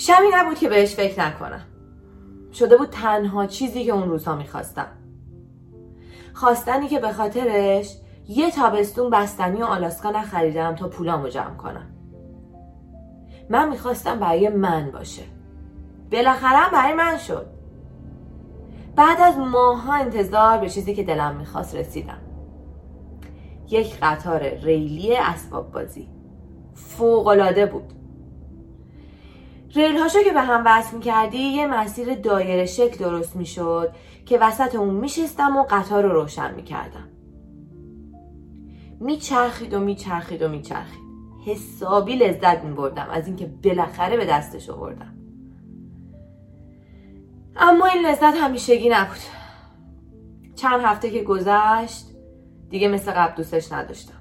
شمی نبود که بهش فکر نکنم. شده بود تنها چیزی که اون روزها می‌خواستم. خواستنی که به خاطرش یه تابستون بستنی و آلاسکا نخریدم تا پولامو جمع کنم. من می‌خواستم برای من باشه. بالاخره برای من شد. بعد از ماها انتظار به چیزی که دلم می‌خواست رسیدم. یک قطار ریلی اسباب بازی. فوقالعاده بود. ریل هاشو که به هم وصل می‌کردی یه مسیر دایره شکل درست می‌شد که وسط اون میشستم و قطار رو روشن می‌کردم. میچرخید و میچرخید و میچرخید. حسابی لذت میبردم از اینکه بالاخره به دستش آوردم. اما این لذت همیشگی نبود. چند هفته که گذشت دیگه مثل قبل دوستش نداشتم.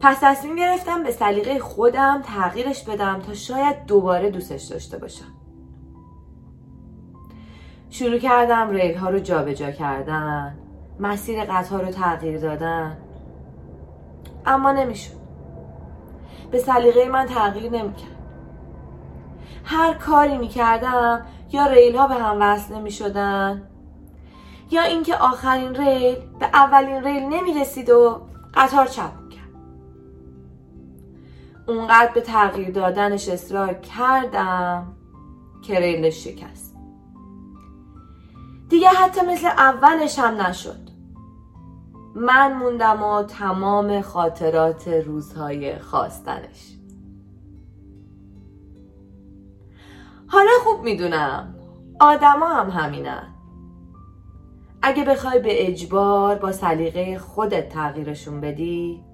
پس تصمیم گرفتم به سلیقه خودم تغییرش بدم تا شاید دوباره دوستش داشته باشم. شروع کردم ریل ها رو جابجا کردن مسیر قطار رو تغییر دادن. اما نمی‌شد. به سلیقه من تغییر نمی‌کرد. هر کاری می‌کردم یا ریل ها به هم وصل نمی‌شدن یا اینکه آخرین ریل به اولین ریل نمی‌رسید و قطار چپ اونقدر به تغییر دادنش اصرار کردم که ریلش شکست. دیگه حتی مثل اولش هم نشد. من موندم و تمام خاطرات روزهای خواستنش. حالا خوب می‌دونم آدما هم همینن. اگه بخوای به اجبار با سلیقه خودت تغییرشون بدی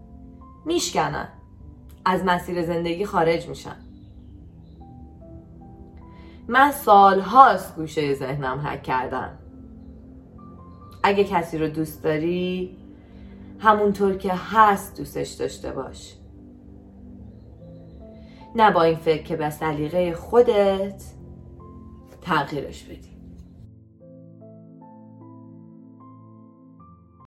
میشکنن. از مسیر زندگی خارج میشن. من سالهاست گوشه ذهنم حک کردم. اگه کسی رو دوست داری همونطور که هست دوستش داشته باش. نه با این فکر که به سلیقه خودت تغییرش بدی.